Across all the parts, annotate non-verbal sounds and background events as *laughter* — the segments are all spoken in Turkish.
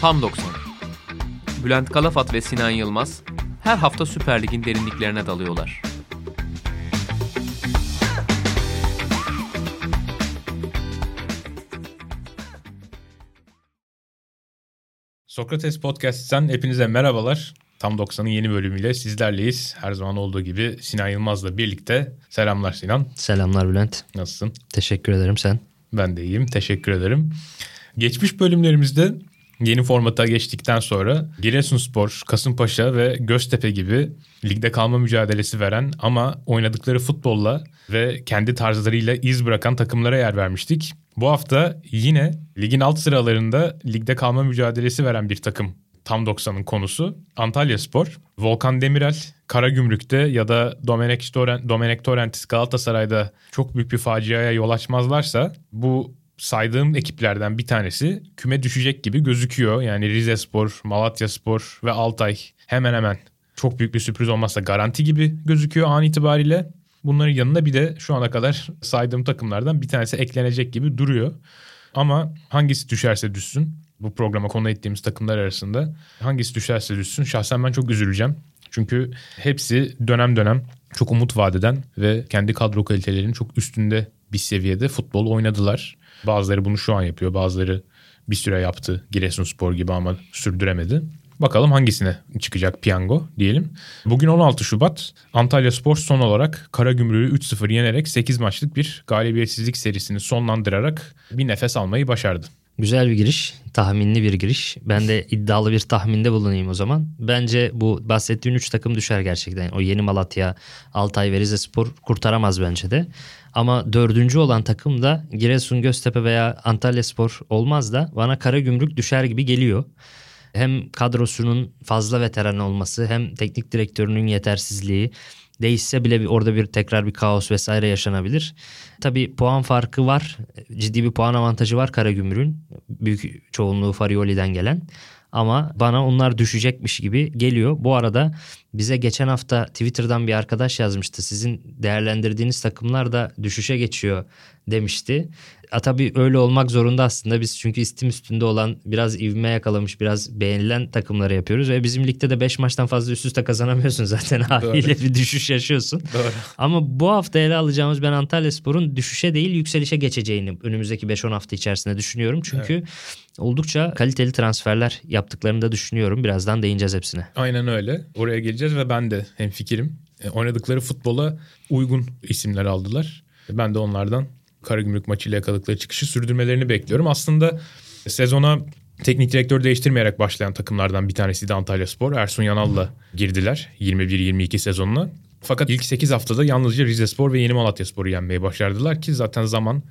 Tam 90. Bülent Kalafat ve Sinan Yılmaz her hafta Süper Lig'in derinliklerine dalıyorlar. Sokrates Podcast'ten hepinize merhabalar. Tam 90'ın yeni bölümüyle sizlerleyiz. Her zaman olduğu gibi Sinan Yılmaz'la birlikte. Selamlar Sinan. Selamlar Bülent. Nasılsın? Teşekkür ederim sen. Ben de iyiyim. Teşekkür ederim. Geçmiş bölümlerimizde yeni formata geçtikten sonra Giresunspor, Kasımpaşa ve Göztepe gibi ligde kalma mücadelesi veren ama oynadıkları futbolla ve kendi tarzlarıyla iz bırakan takımlara yer vermiştik. Bu hafta yine ligin alt sıralarında ligde kalma mücadelesi veren bir takım tam 90'ın konusu Antalya Spor. Volkan Demirel Karagümrük'te ya da Domenek Torrent, Domenek Torrentis Galatasaray'da çok büyük bir faciaya yol açmazlarsa bu saydığım ekiplerden bir tanesi küme düşecek gibi gözüküyor. Yani Rize Spor, Malatya Spor ve Altay hemen hemen çok büyük bir sürpriz olmazsa garanti gibi gözüküyor an itibariyle. Bunların yanına bir de şu ana kadar saydığım takımlardan bir tanesi eklenecek gibi duruyor. Ama hangisi düşerse düşsün bu programa konu ettiğimiz takımlar arasında hangisi düşerse düşsün şahsen ben çok üzüleceğim. Çünkü hepsi dönem dönem çok umut vadeden ve kendi kadro kalitelerinin çok üstünde bir seviyede futbol oynadılar. Bazıları bunu şu an yapıyor bazıları bir süre yaptı Giresunspor gibi ama sürdüremedi. Bakalım hangisine çıkacak piyango diyelim. Bugün 16 Şubat Antalya Spor son olarak Karagümrük'ü 3-0 yenerek 8 maçlık bir galibiyetsizlik serisini sonlandırarak bir nefes almayı başardı. Güzel bir giriş, tahminli bir giriş. Ben de iddialı bir tahminde bulunayım o zaman. Bence bu bahsettiğin 3 takım düşer gerçekten. O yeni Malatya, Altay ve Rize Spor kurtaramaz bence de. Ama dördüncü olan takım da Giresun, Göztepe veya Antalya Spor olmaz da bana Karagümrük düşer gibi geliyor. Hem kadrosunun fazla veteran olması hem teknik direktörünün yetersizliği değişse bile bir, orada bir tekrar bir kaos vesaire yaşanabilir. Tabii puan farkı var. Ciddi bir puan avantajı var Karagümrük'ün. Büyük çoğunluğu Farioli'den gelen. Ama bana onlar düşecekmiş gibi geliyor. Bu arada bize geçen hafta Twitter'dan bir arkadaş yazmıştı. Sizin değerlendirdiğiniz takımlar da düşüşe geçiyor demişti. A, tabii öyle olmak zorunda aslında biz çünkü istim üstünde olan biraz ivme yakalamış biraz beğenilen takımları yapıyoruz ve bizim ligde de 5 maçtan fazla üst üste kazanamıyorsun zaten *laughs* haliyle bir düşüş yaşıyorsun. Doğru. Ama bu hafta ele alacağımız ben Antalya Spor'un düşüşe değil yükselişe geçeceğini önümüzdeki 5-10 hafta içerisinde düşünüyorum. Çünkü evet. oldukça kaliteli transferler yaptıklarını da düşünüyorum. Birazdan değineceğiz hepsine. Aynen öyle. Oraya geleceğiz ve ben de hem fikrim. E, oynadıkları futbola uygun isimler aldılar. Ben de onlardan Karagümrük maçıyla yakaladıkları çıkışı sürdürmelerini bekliyorum. Aslında sezona teknik direktör değiştirmeyerek başlayan takımlardan bir tanesiydi Antalya Spor. Ersun Yanal'la girdiler 21-22 sezonuna. Fakat ilk 8 haftada yalnızca Rize Spor ve Yeni Malatya Spor'u yenmeyi başardılar ki zaten zaman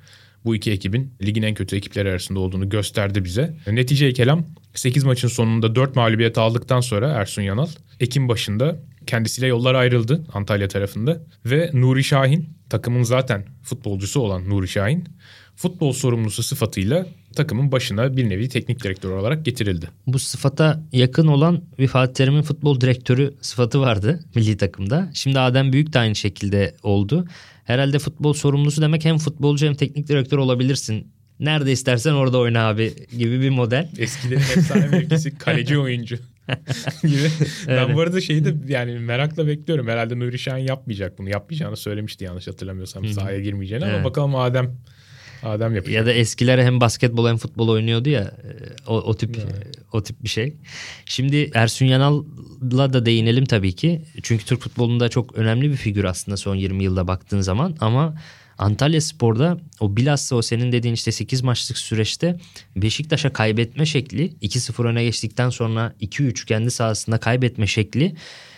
bu iki ekibin ligin en kötü ekipleri arasında olduğunu gösterdi bize. Netice kelam 8 maçın sonunda 4 mağlubiyet aldıktan sonra Ersun Yanal Ekim başında kendisiyle yollar ayrıldı Antalya tarafında ve Nuri Şahin takımın zaten futbolcusu olan Nuri Şahin futbol sorumlusu sıfatıyla takımın başına bir nevi teknik direktör olarak getirildi. Bu sıfata yakın olan bir Fatih Terim'in futbol direktörü sıfatı vardı milli takımda. Şimdi Adem Büyük de aynı şekilde oldu. Herhalde futbol sorumlusu demek hem futbolcu hem teknik direktör olabilirsin. Nerede istersen orada oyna abi gibi bir model. Eskilerin efsane mevkisi *laughs* kaleci oyuncu. *laughs* gibi. Ben bu arada şeyi de yani merakla bekliyorum. Herhalde Nuri Şahin yapmayacak bunu. Yapmayacağını söylemişti yanlış hatırlamıyorsam sahaya girmeyeceğini evet. ama bakalım Adem Adem yapacak. Ya da eskiler hem basketbol hem futbol oynuyordu ya o, o tip evet. o tip bir şey. Şimdi Ersun Yanal'la da değinelim tabii ki. Çünkü Türk futbolunda çok önemli bir figür aslında son 20 yılda baktığın zaman ama Antalya Spor'da o bilhassa o senin dediğin işte 8 maçlık süreçte Beşiktaş'a kaybetme şekli 2-0 öne geçtikten sonra 2-3 kendi sahasında kaybetme şekli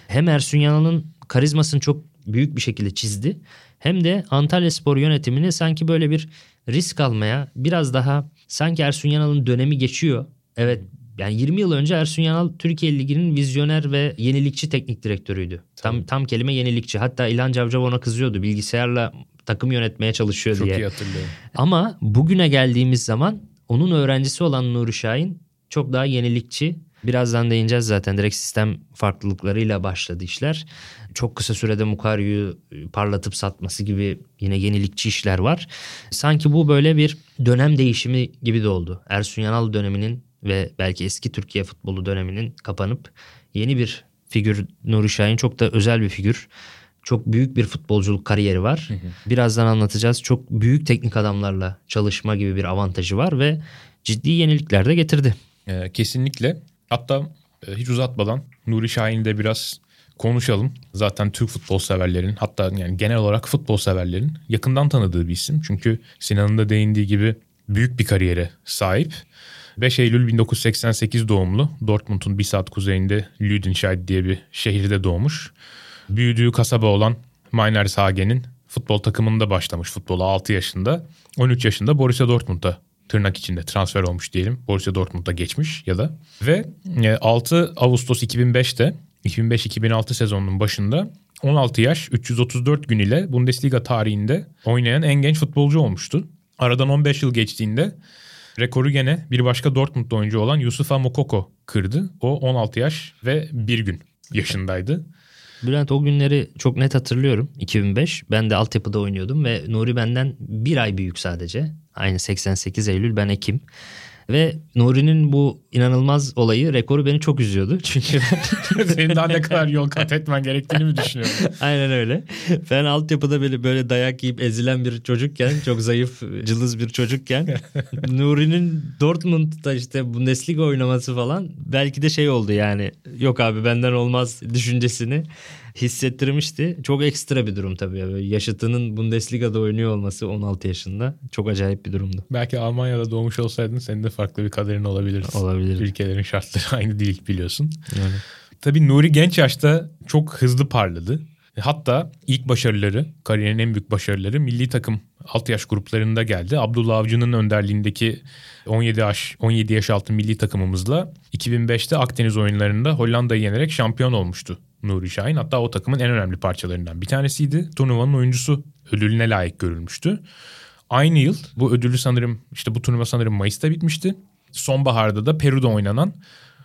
hem Ersun Yanal'ın karizmasını çok büyük bir şekilde çizdi. Hem de Antalya Spor yönetimini sanki böyle bir risk almaya biraz daha sanki Ersun Yanal'ın dönemi geçiyor. Evet yani 20 yıl önce Ersun Yanal Türkiye Ligi'nin vizyoner ve yenilikçi teknik direktörüydü. Tam tam kelime yenilikçi. Hatta İlhan Cavcav ona kızıyordu. Bilgisayarla takım yönetmeye çalışıyor Çok diye. Çok iyi hatırlıyorum. Ama bugüne geldiğimiz zaman onun öğrencisi olan Nuri Şahin çok daha yenilikçi. Birazdan değineceğiz zaten direkt sistem farklılıklarıyla başladı işler. Çok kısa sürede Mukaryu'yu parlatıp satması gibi yine yenilikçi işler var. Sanki bu böyle bir dönem değişimi gibi de oldu. Ersun Yanal döneminin ve belki eski Türkiye futbolu döneminin kapanıp yeni bir figür Nuri Şahin çok da özel bir figür. Çok büyük bir futbolculuk kariyeri var. Birazdan anlatacağız. Çok büyük teknik adamlarla çalışma gibi bir avantajı var ve ciddi yenilikler de getirdi. Ee, kesinlikle. Hatta e, hiç uzatmadan Nuri Şahin'i de biraz konuşalım. Zaten Türk futbol severlerin hatta yani genel olarak futbol severlerin yakından tanıdığı bir isim. Çünkü Sinan'ın da değindiği gibi büyük bir kariyere sahip. 5 Eylül 1988 doğumlu. Dortmund'un bir saat kuzeyinde Lüdenscheid diye bir şehirde doğmuş. Büyüdüğü kasaba olan Meinershagen'in futbol takımında başlamış futbola 6 yaşında. 13 yaşında Borussia Dortmund'a tırnak içinde transfer olmuş diyelim. Borussia Dortmund'a geçmiş ya da. Ve 6 e, Ağustos 2005'te 2005-2006 sezonunun başında 16 yaş 334 gün ile Bundesliga tarihinde oynayan en genç futbolcu olmuştu. Aradan 15 yıl geçtiğinde rekoru gene bir başka Dortmund oyuncu olan Yusufa Mokoko kırdı. O 16 yaş ve 1 gün yaşındaydı. Bülent o günleri çok net hatırlıyorum. 2005. Ben de altyapıda oynuyordum ve Nuri benden bir ay büyük sadece. Aynı 88 Eylül ben Ekim. Ve Nuri'nin bu inanılmaz olayı rekoru beni çok üzüyordu. *laughs* Çünkü *laughs* senin daha ne kadar yol kat etmen gerektiğini mi düşünüyorsun? *laughs* Aynen öyle. Ben altyapıda böyle, böyle dayak yiyip ezilen bir çocukken çok zayıf cılız bir çocukken Nuri'nin Dortmund'da işte Bundesliga oynaması falan belki de şey oldu yani yok abi benden olmaz düşüncesini hissettirmişti. Çok ekstra bir durum tabii. Böyle yaşıtının Bundesliga'da oynuyor olması 16 yaşında çok acayip bir durumdu. Belki Almanya'da doğmuş olsaydın senin de farklı bir kaderin olabilir. Olabilir. Ülkelerin şartları *laughs* aynı değil biliyorsun. Yani. Tabii Nuri genç yaşta çok hızlı parladı. Hatta ilk başarıları, kariyerin en büyük başarıları milli takım alt yaş gruplarında geldi. Abdullah Avcı'nın önderliğindeki 17 yaş 17 yaş altı milli takımımızla 2005'te Akdeniz oyunlarında Hollanda'yı yenerek şampiyon olmuştu Nuri Şahin. Hatta o takımın en önemli parçalarından bir tanesiydi. Turnuvanın oyuncusu ödülüne layık görülmüştü. Aynı yıl bu ödülü sanırım işte bu turnuva sanırım Mayıs'ta bitmişti. Sonbaharda da Peru'da oynanan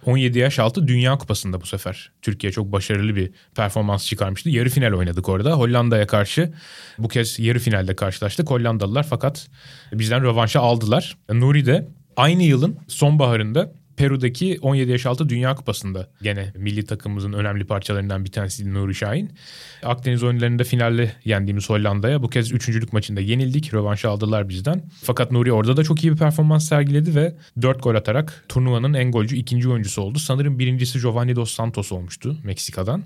17 yaş altı Dünya Kupası'nda bu sefer Türkiye çok başarılı bir performans çıkarmıştı. Yarı final oynadık orada. Hollanda'ya karşı bu kez yarı finalde karşılaştık. Hollandalılar fakat bizden rövanşı aldılar. Nuri de aynı yılın sonbaharında Peru'daki 17 yaş altı Dünya Kupası'nda gene milli takımımızın önemli parçalarından bir tanesi Nuri Şahin. Akdeniz oyunlarında finalde yendiğimiz Hollanda'ya bu kez üçüncülük maçında yenildik. Rövanşı aldılar bizden. Fakat Nuri orada da çok iyi bir performans sergiledi ve 4 gol atarak turnuvanın en golcü ikinci oyuncusu oldu. Sanırım birincisi Giovanni Dos Santos olmuştu Meksika'dan.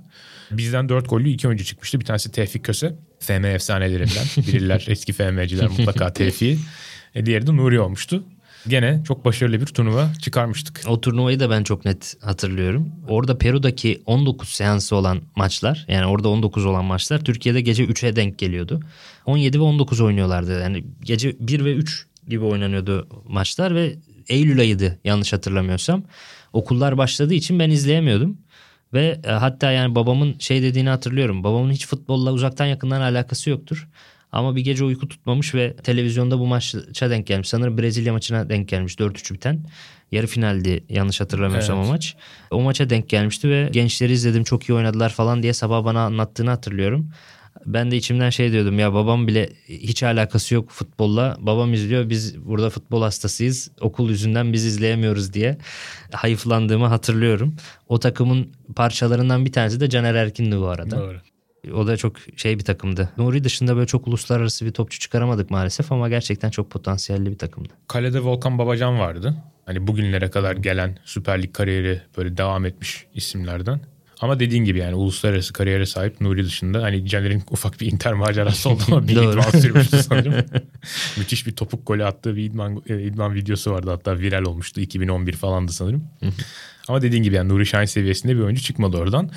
Bizden 4 gollü iki oyuncu çıkmıştı. Bir tanesi Tevfik Köse. FM efsanelerinden. Bilirler *laughs* eski FM'ciler mutlaka Tevfik'i. E, diğeri de Nuri olmuştu gene çok başarılı bir turnuva çıkarmıştık. O turnuvayı da ben çok net hatırlıyorum. Orada Peru'daki 19 seansı olan maçlar yani orada 19 olan maçlar Türkiye'de gece 3'e denk geliyordu. 17 ve 19 oynuyorlardı. Yani gece 1 ve 3 gibi oynanıyordu maçlar ve Eylül ayıydı yanlış hatırlamıyorsam. Okullar başladığı için ben izleyemiyordum. Ve e, hatta yani babamın şey dediğini hatırlıyorum. Babamın hiç futbolla uzaktan yakından alakası yoktur. Ama bir gece uyku tutmamış ve televizyonda bu maça denk gelmiş. Sanırım Brezilya maçına denk gelmiş 4-3 biten. Yarı finaldi yanlış hatırlamıyorsam evet. o maç. O maça denk gelmişti ve gençleri izledim çok iyi oynadılar falan diye sabah bana anlattığını hatırlıyorum. Ben de içimden şey diyordum ya babam bile hiç alakası yok futbolla. Babam izliyor biz burada futbol hastasıyız. Okul yüzünden biz izleyemiyoruz diye hayıflandığımı hatırlıyorum. O takımın parçalarından bir tanesi de Caner Erkin'di bu arada. Doğru. O da çok şey bir takımdı. Nuri dışında böyle çok uluslararası bir topçu çıkaramadık maalesef ama gerçekten çok potansiyelli bir takımdı. Kalede Volkan Babacan vardı. Hani bugünlere kadar gelen Süper Lig kariyeri böyle devam etmiş isimlerden. Ama dediğin gibi yani uluslararası kariyere sahip Nuri dışında hani Caner'in ufak bir Inter macerası oldu ama *laughs* bir idman sürmüştü *laughs* sanırım. Müthiş bir topuk golü attığı bir idman, e, idman videosu vardı hatta viral olmuştu 2011 falandı sanırım. Ama dediğin gibi yani Nuri Şahin seviyesinde bir oyuncu çıkmadı oradan.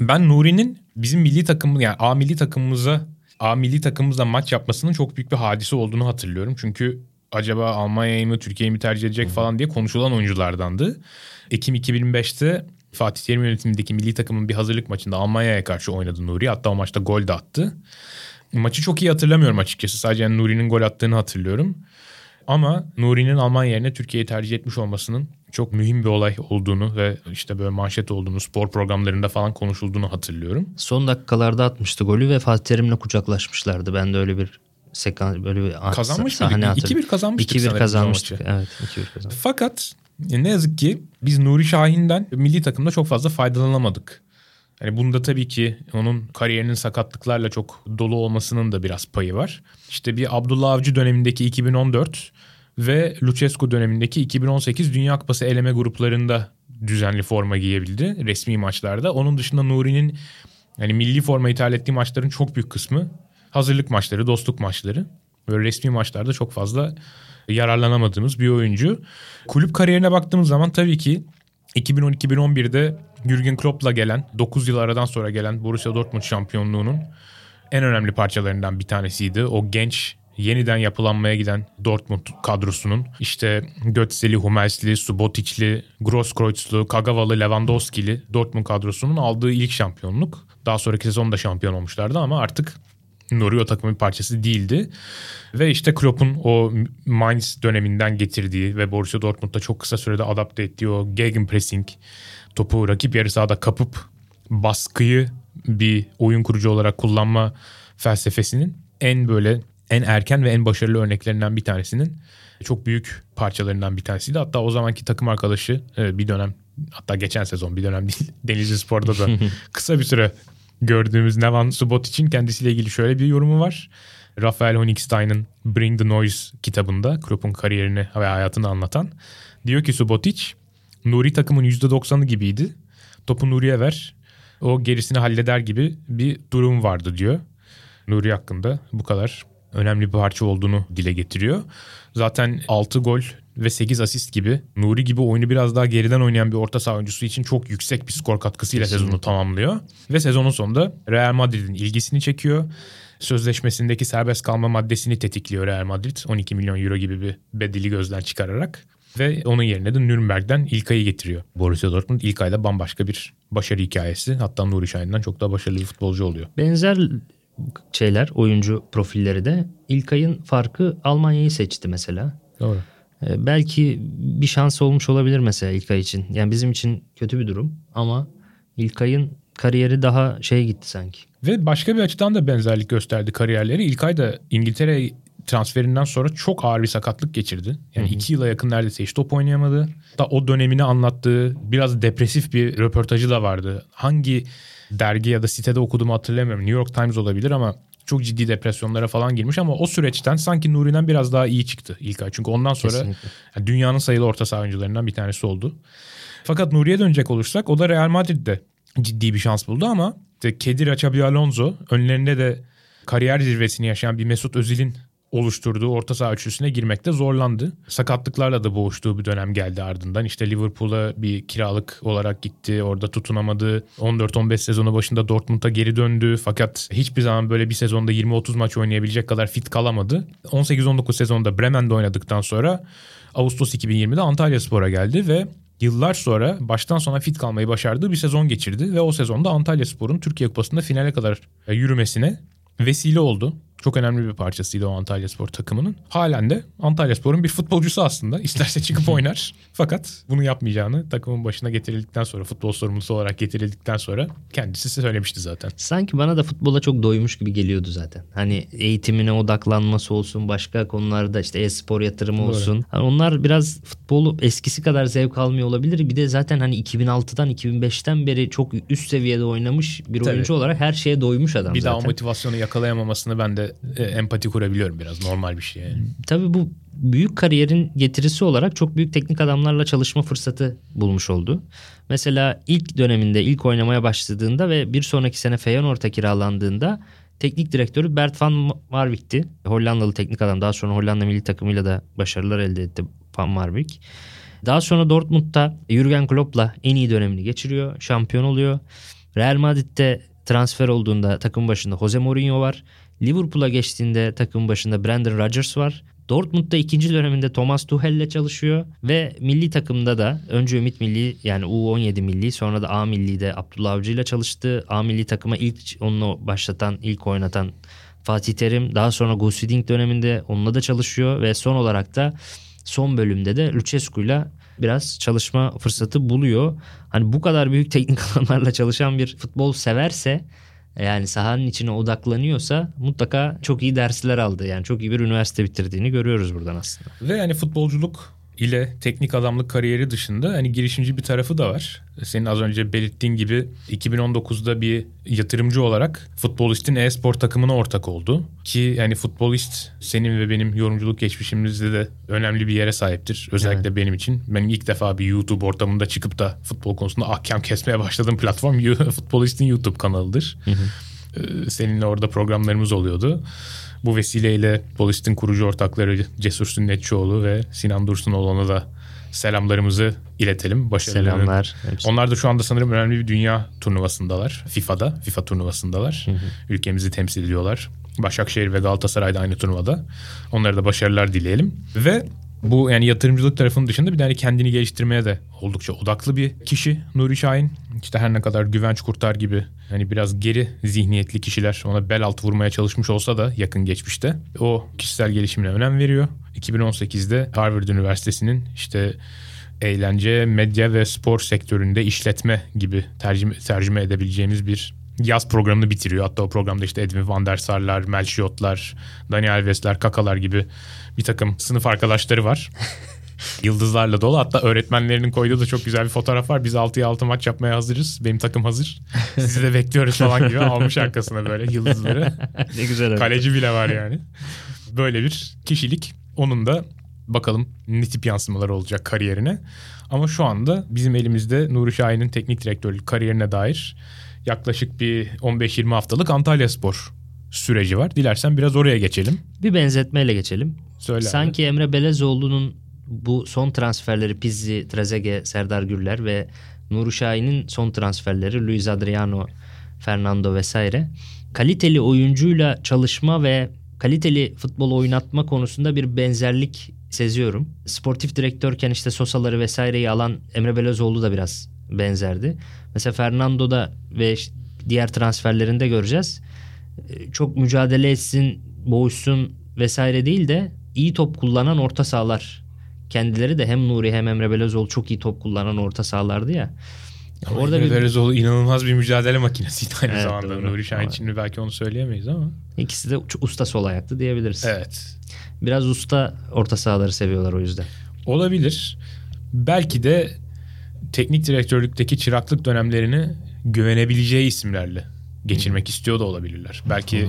Ben Nuri'nin bizim milli takım yani A milli takımımıza A milli takımımızla maç yapmasının çok büyük bir hadise olduğunu hatırlıyorum. Çünkü acaba Almanya'yı mı Türkiye'yi mi tercih edecek falan diye konuşulan oyunculardandı. Ekim 2005'te Fatih Terim yönetimindeki milli takımın bir hazırlık maçında Almanya'ya karşı oynadı Nuri. Hatta o maçta gol de attı. Maçı çok iyi hatırlamıyorum açıkçası. Sadece yani Nuri'nin gol attığını hatırlıyorum. Ama Nuri'nin Almanya yerine Türkiye'yi tercih etmiş olmasının çok mühim bir olay olduğunu ve işte böyle manşet olduğunu, spor programlarında falan konuşulduğunu hatırlıyorum. Son dakikalarda atmıştı golü ve Fatih Terim'le kucaklaşmışlardı. Ben de öyle bir sekans böyle bir Kazanmış sahne mıydık? hatırlıyorum. 2-1 kazanmıştık 2-1 sanırım kazanmıştık. Evet 2-1 kazanmıştık. Fakat ne yazık ki biz Nuri Şahin'den milli takımda çok fazla faydalanamadık. Yani bunda tabii ki onun kariyerinin sakatlıklarla çok dolu olmasının da biraz payı var. İşte bir Abdullah Avcı dönemindeki 2014 ve Lucescu dönemindeki 2018 Dünya Kupası eleme gruplarında düzenli forma giyebildi resmi maçlarda. Onun dışında Nuri'nin yani milli forma ithal ettiği maçların çok büyük kısmı hazırlık maçları, dostluk maçları. Böyle resmi maçlarda çok fazla yararlanamadığımız bir oyuncu. Kulüp kariyerine baktığımız zaman tabii ki 2010-2011'de Jürgen Klopp'la gelen 9 yıl aradan sonra gelen Borussia Dortmund şampiyonluğunun en önemli parçalarından bir tanesiydi. O genç yeniden yapılanmaya giden Dortmund kadrosunun işte Götzeli, Hummels'li, Subotic'li, Grosskreuz'lu, Kagawa'lı, Lewandowski'li Dortmund kadrosunun aldığı ilk şampiyonluk. Daha sonraki sezon da şampiyon olmuşlardı ama artık Nuri o takımın parçası değildi. Ve işte Klopp'un o Mainz döneminden getirdiği ve Borussia Dortmund'da çok kısa sürede adapte ettiği o gegenpressing, topu rakip yarı sahada kapıp baskıyı bir oyun kurucu olarak kullanma felsefesinin en böyle en erken ve en başarılı örneklerinden bir tanesinin çok büyük parçalarından bir tanesiydi. Hatta o zamanki takım arkadaşı bir dönem hatta geçen sezon bir dönem değil *laughs* Denizli Spor'da da *laughs* kısa bir süre gördüğümüz Nevan Subotic'in kendisiyle ilgili şöyle bir yorumu var. Rafael Honigstein'ın Bring the Noise kitabında Klopp'un kariyerini ve hayatını anlatan. Diyor ki Subotic, Nuri takımın %90'ı gibiydi. Topu Nuri'ye ver, o gerisini halleder gibi bir durum vardı diyor. Nuri hakkında bu kadar önemli bir parça olduğunu dile getiriyor. Zaten 6 gol ve 8 asist gibi Nuri gibi oyunu biraz daha geriden oynayan bir orta saha oyuncusu için çok yüksek bir skor katkısıyla Kesinlikle. sezonu tamamlıyor. Ve sezonun sonunda Real Madrid'in ilgisini çekiyor. Sözleşmesindeki serbest kalma maddesini tetikliyor Real Madrid. 12 milyon euro gibi bir bedeli gözden çıkararak. Ve onun yerine de Nürnberg'den İlkay'ı getiriyor. Borussia Dortmund İlkay'da bambaşka bir başarı hikayesi. Hatta Nuri Şahin'den çok daha başarılı bir futbolcu oluyor. Benzer şeyler oyuncu profilleri de İlkay'ın farkı Almanya'yı seçti mesela. Doğru. Ee, belki bir şans olmuş olabilir mesela İlkay için. Yani bizim için kötü bir durum ama İlkay'ın kariyeri daha şey gitti sanki. Ve başka bir açıdan da benzerlik gösterdi kariyerleri. İlkay da İngiltere transferinden sonra çok ağır bir sakatlık geçirdi. Yani iki yıla yakın neredeyse hiç top oynayamadı. Da o dönemini anlattığı biraz depresif bir röportajı da vardı. Hangi dergi ya da sitede okuduğumu hatırlamıyorum. New York Times olabilir ama çok ciddi depresyonlara falan girmiş ama o süreçten sanki Nuri'den biraz daha iyi çıktı İlkay. Çünkü ondan sonra Kesinlikle. yani dünyanın sayılı orta saha oyuncularından bir tanesi oldu. Fakat Nuri'ye dönecek olursak o da Real Madrid'de ciddi bir şans buldu ama işte Kedira Xabi Alonso önlerinde de kariyer zirvesini yaşayan bir Mesut Özil'in oluşturduğu orta saha üçlüsüne girmekte zorlandı. Sakatlıklarla da boğuştuğu bir dönem geldi ardından. İşte Liverpool'a bir kiralık olarak gitti. Orada tutunamadı. 14-15 sezonu başında Dortmund'a geri döndü. Fakat hiçbir zaman böyle bir sezonda 20-30 maç oynayabilecek kadar fit kalamadı. 18-19 sezonda Bremen'de oynadıktan sonra Ağustos 2020'de Antalya Spor'a geldi ve yıllar sonra baştan sona fit kalmayı başardığı bir sezon geçirdi ve o sezonda Antalya Spor'un Türkiye Kupası'nda finale kadar yürümesine vesile oldu. Çok önemli bir parçasıydı o Antalya Spor takımının. Halen de Antalya Spor'un bir futbolcusu aslında. İsterse çıkıp *laughs* oynar. Fakat bunu yapmayacağını takımın başına getirildikten sonra, futbol sorumlusu olarak getirildikten sonra kendisi söylemişti zaten. Sanki bana da futbola çok doymuş gibi geliyordu zaten. Hani eğitimine odaklanması olsun, başka konularda işte e-spor yatırımı olsun. Hani onlar biraz futbolu eskisi kadar zevk almıyor olabilir. Bir de zaten hani 2006'dan 2005'ten beri çok üst seviyede oynamış bir Tabii. oyuncu olarak her şeye doymuş adam Bir daha o zaten. motivasyonu yakalayamamasını ben de e, empati kurabiliyorum biraz. Normal bir şey yani. Tabii bu büyük kariyerin getirisi olarak çok büyük teknik adamlarla çalışma fırsatı bulmuş oldu. Mesela ilk döneminde ilk oynamaya başladığında ve bir sonraki sene Feyenoord'a kiralandığında teknik direktörü Bert van Marwijk'ti. Hollandalı teknik adam. Daha sonra Hollanda milli takımıyla da başarılar elde etti Van Marwijk. Daha sonra Dortmund'da Jurgen Klopp'la en iyi dönemini geçiriyor. Şampiyon oluyor. Real Madrid'de transfer olduğunda takım başında Jose Mourinho var. Liverpool'a geçtiğinde takım başında Brendan Rodgers var. Dortmund'da ikinci döneminde Thomas Tuchel'le çalışıyor ve milli takımda da önce Ümit Milli yani U17 milli sonra da A Milli'de Abdullah Avcı ile çalıştı. A Milli takıma ilk onunla başlatan, ilk oynatan Fatih Terim. Daha sonra Gus Hiddink döneminde onunla da çalışıyor ve son olarak da son bölümde de Lucescu'yla biraz çalışma fırsatı buluyor. Hani bu kadar büyük teknik *laughs* alanlarla çalışan bir futbol severse yani sahanın içine odaklanıyorsa mutlaka çok iyi dersler aldı. Yani çok iyi bir üniversite bitirdiğini görüyoruz buradan aslında. Ve yani futbolculuk ile teknik adamlık kariyeri dışında hani girişimci bir tarafı da var. Senin az önce belirttiğin gibi 2019'da bir yatırımcı olarak Futbolist'in e-spor takımına ortak oldu. Ki yani Futbolist senin ve benim yorumculuk geçmişimizde de önemli bir yere sahiptir. Özellikle evet. benim için. Benim ilk defa bir YouTube ortamında çıkıp da futbol konusunda ahkam kesmeye başladığım platform *laughs* Futbolist'in YouTube kanalıdır. Hı hı. Ee, seninle orada programlarımız oluyordu. Bu vesileyle Polis'in kurucu ortakları Cesur Sünnetçioğlu ve Sinan Dursunoğlu'na da selamlarımızı iletelim. Selamlar. Onlar da şu anda sanırım önemli bir dünya turnuvasındalar. FIFA'da, FIFA turnuvasındalar. Hı hı. Ülkemizi temsil ediyorlar. Başakşehir ve Galatasaray da aynı turnuvada. Onlara da başarılar dileyelim. Ve bu yani yatırımcılık tarafının dışında bir de hani kendini geliştirmeye de oldukça odaklı bir kişi Nuri Şahin. İşte her ne kadar Güvenç Kurtar gibi hani biraz geri zihniyetli kişiler ona bel altı vurmaya çalışmış olsa da yakın geçmişte o kişisel gelişimine önem veriyor. 2018'de Harvard Üniversitesi'nin işte eğlence, medya ve spor sektöründe işletme gibi tercüme, tercüme edebileceğimiz bir yaz programını bitiriyor. Hatta o programda işte Edwin van der Sar'lar, Mel Schiot'lar, Daniel Alves'ler, Kakalar gibi bir takım sınıf arkadaşları var. *laughs* Yıldızlarla dolu. Hatta öğretmenlerinin koyduğu da çok güzel bir fotoğraf var. Biz 6'ya 6 maç yapmaya hazırız. Benim takım hazır. Sizi de bekliyoruz falan gibi almış arkasına böyle yıldızları. *laughs* ne güzel. Kaleci bile var yani. Böyle bir kişilik. Onun da bakalım ne tip yansımaları olacak kariyerine. Ama şu anda bizim elimizde Nuri Şahin'in teknik direktörlük kariyerine dair yaklaşık bir 15-20 haftalık Antalya Spor süreci var. Dilersen biraz oraya geçelim. Bir benzetmeyle geçelim. Söyle Sanki abi. Emre Belezoğlu'nun bu son transferleri Pizzi, Trezeguet, Serdar Gürler ve Nuri Şahin'in son transferleri Luis Adriano, Fernando vesaire kaliteli oyuncuyla çalışma ve kaliteli futbol oynatma konusunda bir benzerlik seziyorum. Sportif direktörken işte Sosaları vesaireyi alan Emre Belözoğlu da biraz benzerdi. Mesela Fernando'da ve diğer transferlerinde göreceğiz. Ee, çok mücadele etsin, boğuşsun vesaire değil de iyi top kullanan orta sahalar. Kendileri de hem Nuri hem Emre Belözoğlu çok iyi top kullanan orta sahalardı ya. Ama orada Emre bir... Belözoğlu inanılmaz bir mücadele makinesiydi aynı evet, zamanda. Doğru. Nuri Şahin için belki onu söyleyemeyiz ama. İkisi de usta sol ayaktı diyebiliriz. Evet. Biraz usta orta sahaları seviyorlar o yüzden. Olabilir. Belki de teknik direktörlükteki çıraklık dönemlerini güvenebileceği isimlerle geçirmek hmm. istiyor da olabilirler. Belki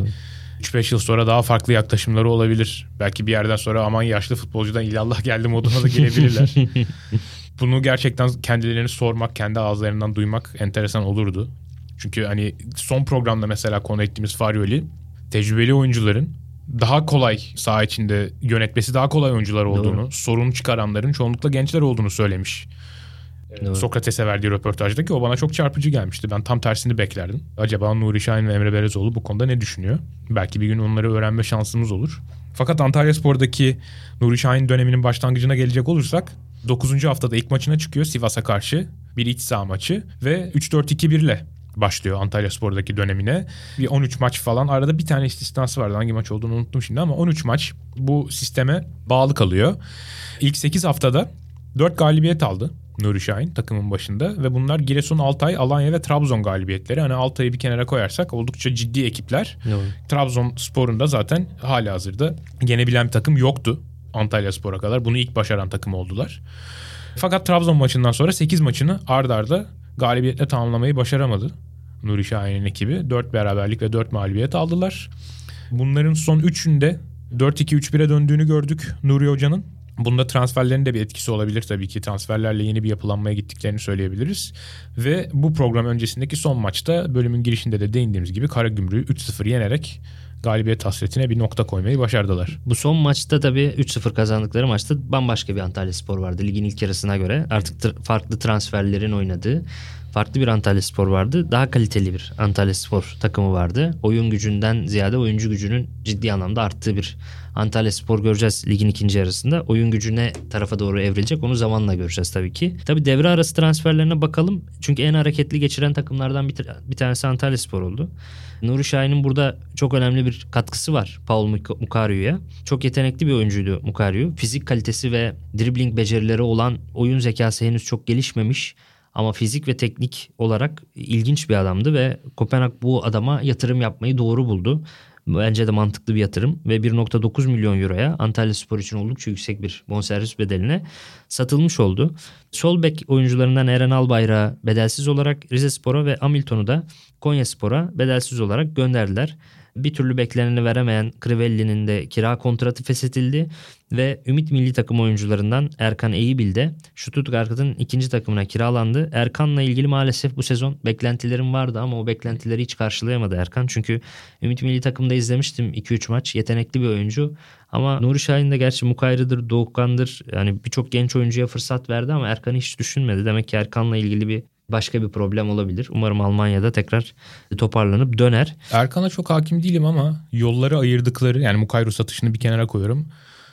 3-5 yıl sonra daha farklı yaklaşımları olabilir. Belki bir yerden sonra aman yaşlı futbolcudan ilallah geldi moduna da gelebilirler. *laughs* Bunu gerçekten kendilerini sormak, kendi ağızlarından duymak enteresan olurdu. Çünkü hani son programda mesela konu ettiğimiz Farioli tecrübeli oyuncuların daha kolay saha içinde yönetmesi daha kolay oyuncular olduğunu, Doğru. sorun çıkaranların çoğunlukla gençler olduğunu söylemiş. Doğru. Sokrates'e verdiği röportajda ki o bana çok çarpıcı gelmişti. Ben tam tersini beklerdim. Acaba Nuri Şahin ve Emre Berezoğlu bu konuda ne düşünüyor? Belki bir gün onları öğrenme şansımız olur. Fakat Antalya Spor'daki Nuri Şahin döneminin başlangıcına gelecek olursak 9. haftada ilk maçına çıkıyor Sivas'a karşı. Bir iç saha maçı ve 3-4-2-1 ile başlıyor Antalya Spor'daki dönemine. Bir 13 maç falan. Arada bir tane istisnası vardı. Hangi maç olduğunu unuttum şimdi ama 13 maç bu sisteme bağlı kalıyor. İlk 8 haftada 4 galibiyet aldı. Nuri Şahin takımın başında ve bunlar Giresun, Altay, Alanya ve Trabzon galibiyetleri. Hani Altay'ı bir kenara koyarsak oldukça ciddi ekipler. Doğru. Trabzon Spor'un da zaten hali hazırda yenebilen bir takım yoktu Antalya Spor'a kadar. Bunu ilk başaran takım oldular. Fakat Trabzon maçından sonra 8 maçını ard arda galibiyetle tamamlamayı başaramadı. Nuri Şahin'in ekibi. 4 beraberlik ve 4 mağlubiyet aldılar. Bunların son 3'ünde 4-2-3-1'e döndüğünü gördük Nuri Hoca'nın. Bunda transferlerin de bir etkisi olabilir tabii ki. Transferlerle yeni bir yapılanmaya gittiklerini söyleyebiliriz. Ve bu program öncesindeki son maçta bölümün girişinde de değindiğimiz gibi Karagümrük'ü 3-0 yenerek galibiyet hasretine bir nokta koymayı başardılar. Bu son maçta tabii 3-0 kazandıkları maçta bambaşka bir Antalya Spor vardı ligin ilk yarısına göre. Artık tra- farklı transferlerin oynadığı. Farklı bir Antalya Spor vardı. Daha kaliteli bir Antalya Spor takımı vardı. Oyun gücünden ziyade oyuncu gücünün ciddi anlamda arttığı bir Antalya Spor göreceğiz ligin ikinci yarısında. Oyun gücüne tarafa doğru evrilecek onu zamanla göreceğiz tabii ki. Tabii devre arası transferlerine bakalım. Çünkü en hareketli geçiren takımlardan bir, bir tanesi Antalya Spor oldu. Nuri Şahin'in burada çok önemli bir katkısı var Paul Mukaryu'ya. Çok yetenekli bir oyuncuydu Mukaryu. Fizik kalitesi ve dribbling becerileri olan oyun zekası henüz çok gelişmemiş. Ama fizik ve teknik olarak ilginç bir adamdı ve Kopenhag bu adama yatırım yapmayı doğru buldu. Bence de mantıklı bir yatırım ve 1.9 milyon euroya Antalya Spor için oldukça yüksek bir bonservis bedeline satılmış oldu. Sol bek oyuncularından Eren Albayrak'ı bedelsiz olarak Rize Spor'a ve Hamilton'u da Konya Spor'a bedelsiz olarak gönderdiler bir türlü bekleneni veremeyen Crivelli'nin de kira kontratı feshedildi ve Ümit Milli Takım oyuncularından Erkan Eyübil de Stuttgart'ın ikinci takımına kiralandı. Erkan'la ilgili maalesef bu sezon beklentilerim vardı ama o beklentileri hiç karşılayamadı Erkan. Çünkü Ümit Milli Takım'da izlemiştim 2-3 maç. Yetenekli bir oyuncu. Ama Nuri Şahin de gerçi Mukayrı'dır, Doğukan'dır. Yani birçok genç oyuncuya fırsat verdi ama Erkan'ı hiç düşünmedi. Demek ki Erkan'la ilgili bir başka bir problem olabilir. Umarım Almanya'da tekrar toparlanıp döner. Erkan'a çok hakim değilim ama yolları ayırdıkları yani Mukayru satışını bir kenara koyuyorum.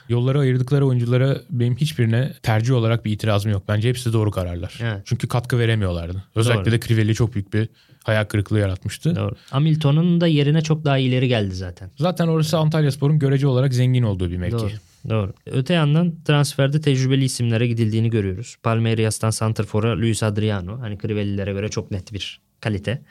Yolları ayırdıkları oyunculara benim hiçbirine tercih olarak bir itirazım yok. Bence hepsi doğru kararlar. Evet. Çünkü katkı veremiyorlardı. Özellikle doğru. de Crivelli çok büyük bir hayal kırıklığı yaratmıştı. Doğru. Hamilton'un da yerine çok daha ileri geldi zaten. Zaten orası Antalya Spor'un görece olarak zengin olduğu bir mevki. Doğru. Doğru. Öte yandan transferde tecrübeli isimlere gidildiğini görüyoruz. Palmeiras'tan Santrfor'a Luis Adriano. Hani Crivelli'lere göre çok net bir kalite.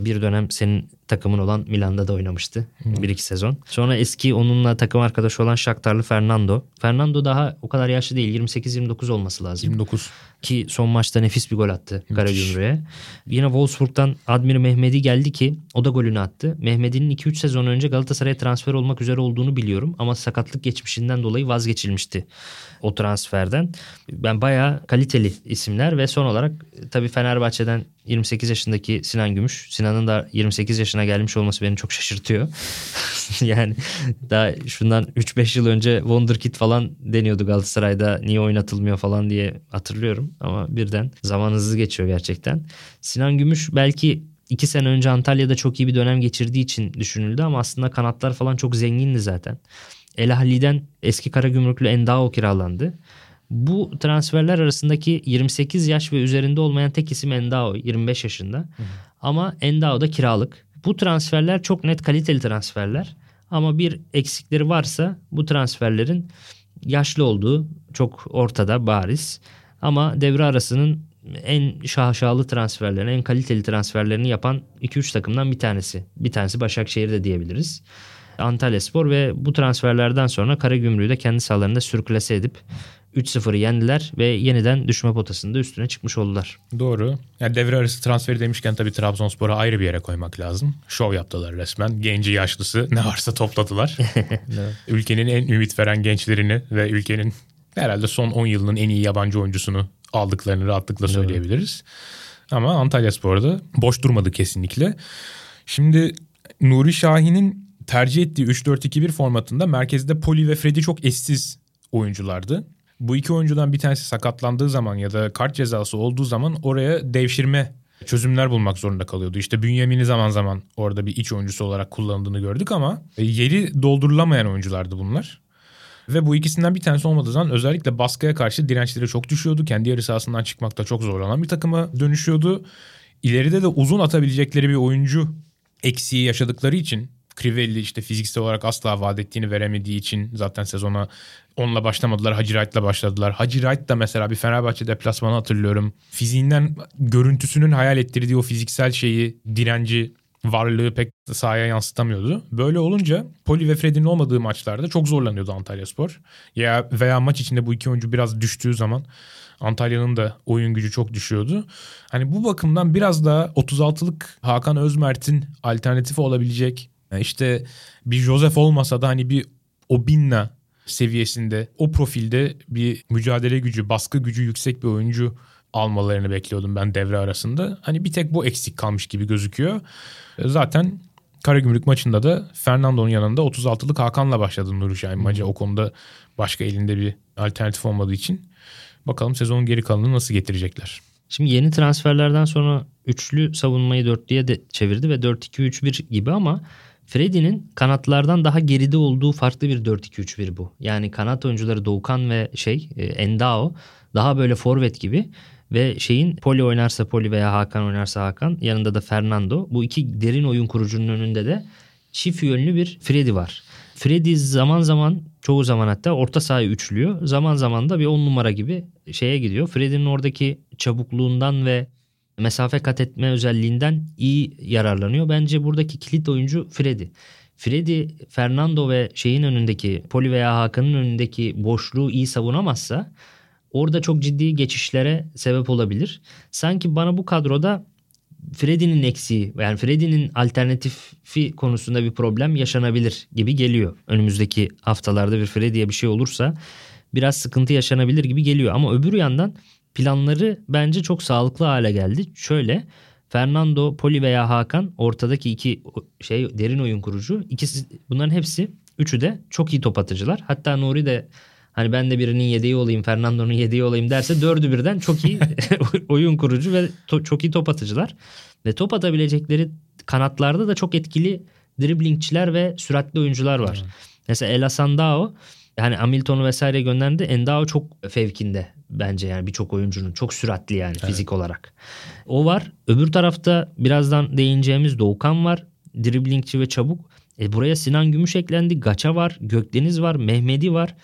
Bir dönem senin takımın olan Milan'da da oynamıştı. Hmm. Bir iki sezon. Sonra eski onunla takım arkadaşı olan Shakhtarlı Fernando. Fernando daha o kadar yaşlı değil. 28-29 olması lazım. 29. Ki son maçta nefis bir gol attı Karagümrük'e. Yine Wolfsburg'dan Admir Mehmedi geldi ki o da golünü attı. Mehmedi'nin 2-3 sezon önce Galatasaray'a transfer olmak üzere olduğunu biliyorum. Ama sakatlık geçmişinden dolayı vazgeçilmişti o transferden. Ben bayağı kaliteli isimler ve son olarak tabii Fenerbahçe'den 28 yaşındaki Sinan Gümüş. Sinan'ın da 28 yaşına gelmiş olması beni çok şaşırtıyor. *laughs* yani daha şundan 3-5 yıl önce Wonderkid falan deniyordu Galatasaray'da niye oynatılmıyor falan diye hatırlıyorum. Ama birden zaman hızlı geçiyor gerçekten. Sinan Gümüş belki iki sene önce Antalya'da çok iyi bir dönem geçirdiği için düşünüldü ama aslında kanatlar falan çok zengindi zaten. El Ahli'den eski Karagümrüklü Endao kiralandı. Bu transferler arasındaki 28 yaş ve üzerinde olmayan tek isim Endao 25 yaşında. Hı. Ama Endao da kiralık. Bu transferler çok net kaliteli transferler. Ama bir eksikleri varsa bu transferlerin yaşlı olduğu çok ortada bariz. Ama devre arasının en şaşalı transferlerini, en kaliteli transferlerini yapan 2-3 takımdan bir tanesi. Bir tanesi Başakşehir'de diyebiliriz. Antalya Spor ve bu transferlerden sonra Karagümrük'ü de kendi sahalarında sürklase edip 3-0'ı yendiler ve yeniden düşme potasında üstüne çıkmış oldular. Doğru. Yani devre arası transferi demişken tabii Trabzonspor'u ayrı bir yere koymak lazım. Şov yaptılar resmen. Genci yaşlısı ne varsa topladılar. *laughs* ülkenin en ümit veren gençlerini ve ülkenin herhalde son 10 yılının en iyi yabancı oyuncusunu aldıklarını rahatlıkla söyleyebiliriz. Ama Antalya Spor'da boş durmadı kesinlikle. Şimdi Nuri Şahin'in tercih ettiği 3-4-2-1 formatında merkezde Poli ve Freddy çok eşsiz oyunculardı. Bu iki oyuncudan bir tanesi sakatlandığı zaman ya da kart cezası olduğu zaman oraya devşirme çözümler bulmak zorunda kalıyordu. İşte Bünyamin'i zaman zaman orada bir iç oyuncusu olarak kullanıldığını gördük ama yeri doldurulamayan oyunculardı bunlar. Ve bu ikisinden bir tanesi olmadığı zaman özellikle baskıya karşı dirençleri çok düşüyordu. Kendi yarı sahasından çıkmakta çok zorlanan bir takıma dönüşüyordu. İleride de uzun atabilecekleri bir oyuncu eksiği yaşadıkları için Crivelli işte fiziksel olarak asla vaat ettiğini veremediği için zaten sezona onunla başlamadılar. Hacı Wright'la başladılar. Hacı Wright da mesela bir Fenerbahçe deplasmanı hatırlıyorum. Fiziğinden görüntüsünün hayal ettirdiği o fiziksel şeyi, direnci, varlığı pek sahaya yansıtamıyordu. Böyle olunca Poli ve Fred'in olmadığı maçlarda çok zorlanıyordu Antalya Spor. Ya veya maç içinde bu iki oyuncu biraz düştüğü zaman Antalya'nın da oyun gücü çok düşüyordu. Hani bu bakımdan biraz daha 36'lık Hakan Özmert'in alternatifi olabilecek işte bir Joseph olmasa da hani bir Obinna seviyesinde o profilde bir mücadele gücü, baskı gücü yüksek bir oyuncu almalarını bekliyordum ben devre arasında. Hani bir tek bu eksik kalmış gibi gözüküyor. Zaten Karagümrük maçında da Fernando'nun yanında 36'lık Hakan'la başladı Nuri Şahin maçı. O konuda başka elinde bir alternatif olmadığı için. Bakalım sezonun geri kalanını nasıl getirecekler. Şimdi yeni transferlerden sonra üçlü savunmayı dörtlüye de çevirdi ve 4-2-3-1 gibi ama Freddy'nin kanatlardan daha geride olduğu farklı bir 4-2-3-1 bu. Yani kanat oyuncuları Doğukan ve şey e, Endao daha böyle forvet gibi ve şeyin Poli oynarsa Poli veya Hakan oynarsa Hakan yanında da Fernando. Bu iki derin oyun kurucunun önünde de çift yönlü bir Freddy var. Freddy zaman zaman çoğu zaman hatta orta sahayı üçlüyor. Zaman zaman da bir on numara gibi şeye gidiyor. Freddy'nin oradaki çabukluğundan ve mesafe kat etme özelliğinden iyi yararlanıyor. Bence buradaki kilit oyuncu Freddy. Freddy, Fernando ve şeyin önündeki Poli veya Hakan'ın önündeki boşluğu iyi savunamazsa orada çok ciddi geçişlere sebep olabilir. Sanki bana bu kadroda Freddy'nin eksiği yani Freddy'nin alternatifi konusunda bir problem yaşanabilir gibi geliyor. Önümüzdeki haftalarda bir Freddy'ye bir şey olursa biraz sıkıntı yaşanabilir gibi geliyor. Ama öbür yandan planları bence çok sağlıklı hale geldi. Şöyle Fernando, Poli veya Hakan ortadaki iki şey derin oyun kurucu. İkisi bunların hepsi üçü de çok iyi top atıcılar. Hatta Nuri de hani ben de birinin yedeği olayım, Fernando'nun yedeği olayım derse dördü birden çok iyi *laughs* oyun kurucu ve to- çok iyi top atıcılar. Ve top atabilecekleri kanatlarda da çok etkili driblingçiler ve süratli oyuncular var. Evet. Mesela El Asandao yani Hamilton'u vesaire gönderdi. Endao çok fevkinde bence yani birçok oyuncunun çok süratli yani evet. fizik olarak. O var. Öbür tarafta birazdan değineceğimiz Doğukan var. Driblingçi ve çabuk. E buraya Sinan Gümüş eklendi. Gaça var. Gökdeniz var. Mehmedi var.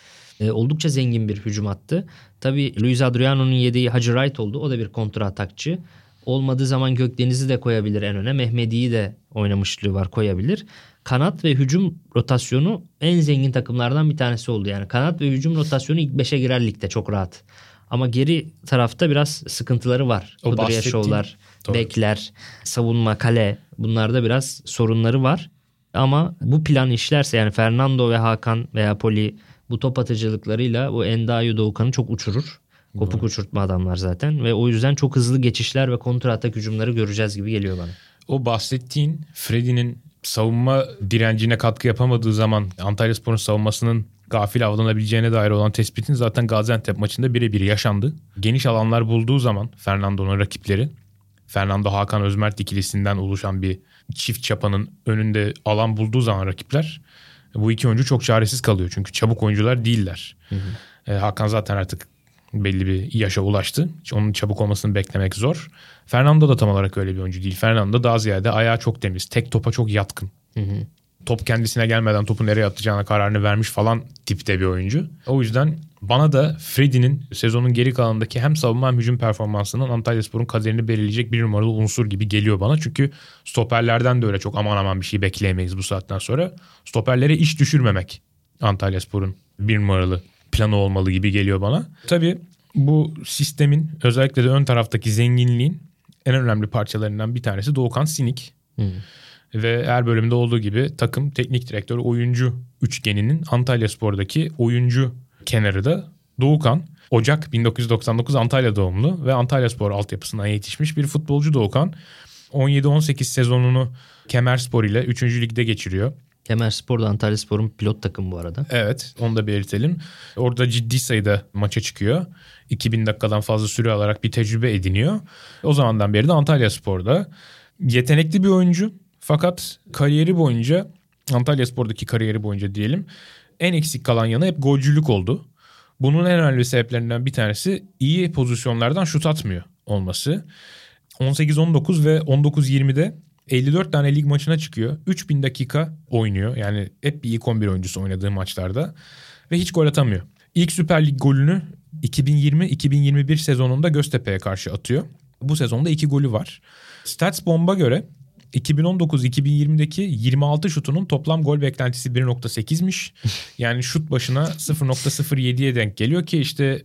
E, oldukça zengin bir hücum attı. Tabii Luis Adriano'nun yediği Hacı Wright oldu. O da bir kontra atakçı. Olmadığı zaman Gökdeniz'i de koyabilir en öne. Mehmedi'yi de oynamışlığı var koyabilir. Kanat ve hücum rotasyonu en zengin takımlardan bir tanesi oldu. Yani kanat ve hücum rotasyonu ilk 5'e girer ligde çok rahat. Ama geri tarafta biraz sıkıntıları var. O Kudryashovlar, bekler, savunma, kale bunlarda biraz sorunları var. Ama bu plan işlerse yani Fernando ve Hakan veya Poli bu top atıcılıklarıyla bu Endayu Doğukan'ı çok uçurur. Kopuk Doğru. uçurtma adamlar zaten ve o yüzden çok hızlı geçişler ve kontra atak hücumları göreceğiz gibi geliyor bana. O bahsettiğin Freddy'nin savunma direncine katkı yapamadığı zaman Antalya Spor'un savunmasının gafil avlanabileceğine dair olan tespitin zaten Gaziantep maçında birebir yaşandı. Geniş alanlar bulduğu zaman Fernando'nun rakipleri Fernando Hakan Özmert ikilisinden oluşan bir çift çapanın önünde alan bulduğu zaman rakipler bu iki oyuncu çok çaresiz kalıyor. Çünkü çabuk oyuncular değiller. Hı hı. E, Hakan zaten artık belli bir yaşa ulaştı. Onun çabuk olmasını beklemek zor. Fernando da tam olarak öyle bir oyuncu değil. Fernando daha ziyade ayağı çok temiz. Tek topa çok yatkın. Hı hı. Top kendisine gelmeden topu nereye atacağına kararını vermiş falan tipte bir oyuncu. O yüzden bana da Freddy'nin sezonun geri kalanındaki hem savunma hem hücum performansının Antalya Spor'un kaderini belirleyecek bir numaralı unsur gibi geliyor bana. Çünkü stoperlerden de öyle çok aman aman bir şey bekleyemeyiz bu saatten sonra. Stoperlere iş düşürmemek Antalya Spor'un bir numaralı planı olmalı gibi geliyor bana. Tabii bu sistemin özellikle de ön taraftaki zenginliğin en önemli parçalarından bir tanesi Doğukan Sinik. Hmm. Ve her bölümde olduğu gibi takım teknik direktör oyuncu üçgeninin Antalya Spor'daki oyuncu kenarı da Doğukan. Ocak 1999 Antalya doğumlu ve Antalya Spor altyapısından yetişmiş bir futbolcu Doğukan. 17-18 sezonunu Kemer Spor ile 3. ligde geçiriyor. Kemer Spor da Antalya Spor'un pilot takım bu arada. Evet onu da belirtelim. Orada ciddi sayıda maça çıkıyor. 2000 dakikadan fazla süre alarak bir tecrübe ediniyor. O zamandan beri de Antalya Spor'da. Yetenekli bir oyuncu fakat kariyeri boyunca Antalya Spor'daki kariyeri boyunca diyelim en eksik kalan yanı hep golcülük oldu. Bunun en önemli sebeplerinden bir tanesi iyi pozisyonlardan şut atmıyor olması. 18-19 ve 19-20'de 54 tane lig maçına çıkıyor. 3000 dakika oynuyor. Yani hep bir ilk 11 oyuncusu oynadığı maçlarda. Ve hiç gol atamıyor. İlk Süper Lig golünü 2020-2021 sezonunda Göztepe'ye karşı atıyor. Bu sezonda iki golü var. Stats Bomb'a göre 2019-2020'deki 26 şutunun toplam gol beklentisi 1.8'miş. Yani şut başına 0.07'ye denk geliyor ki işte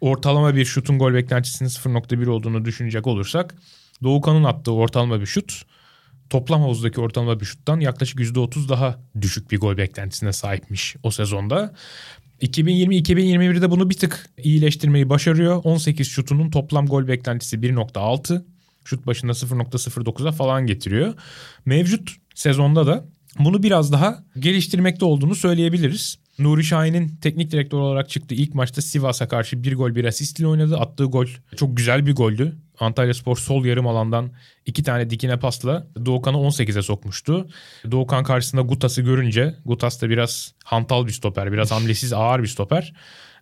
ortalama bir şutun gol beklentisinin 0.1 olduğunu düşünecek olursak Doğukan'ın attığı ortalama bir şut toplam havuzdaki ortalama bir şuttan yaklaşık %30 daha düşük bir gol beklentisine sahipmiş o sezonda. 2020-2021'de bunu bir tık iyileştirmeyi başarıyor. 18 şutunun toplam gol beklentisi 1.6. Şut başında 0.09'a falan getiriyor. Mevcut sezonda da bunu biraz daha geliştirmekte olduğunu söyleyebiliriz. Nuri Şahin'in teknik direktör olarak çıktığı ilk maçta Sivas'a karşı bir gol bir asist ile oynadı. Attığı gol çok güzel bir goldü. Antalya Spor sol yarım alandan iki tane dikine pasla Doğukan'ı 18'e sokmuştu. Doğukan karşısında Gutas'ı görünce Gutas da biraz hantal bir stoper, biraz hamlesiz ağır bir stoper.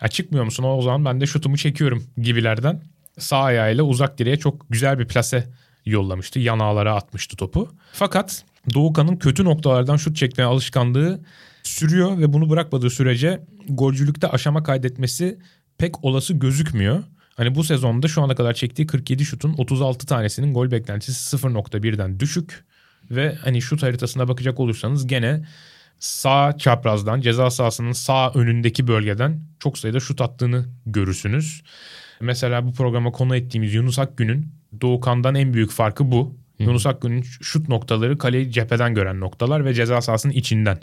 Ya çıkmıyor musun o zaman ben de şutumu çekiyorum gibilerden. Sağ ayağıyla uzak direğe çok güzel bir plase yollamıştı. Yan ağlara atmıştı topu. Fakat Doğukan'ın kötü noktalardan şut çekmeye alışkanlığı sürüyor ve bunu bırakmadığı sürece golcülükte aşama kaydetmesi pek olası gözükmüyor. Hani bu sezonda şu ana kadar çektiği 47 şutun 36 tanesinin gol beklentisi 0.1'den düşük. Ve hani şut haritasına bakacak olursanız gene sağ çaprazdan ceza sahasının sağ önündeki bölgeden çok sayıda şut attığını görürsünüz. Mesela bu programa konu ettiğimiz Yunus Akgün'ün Doğukan'dan en büyük farkı bu. Hı. Yunus Akgün'ün şut noktaları kaleyi cepheden gören noktalar ve ceza sahasının içinden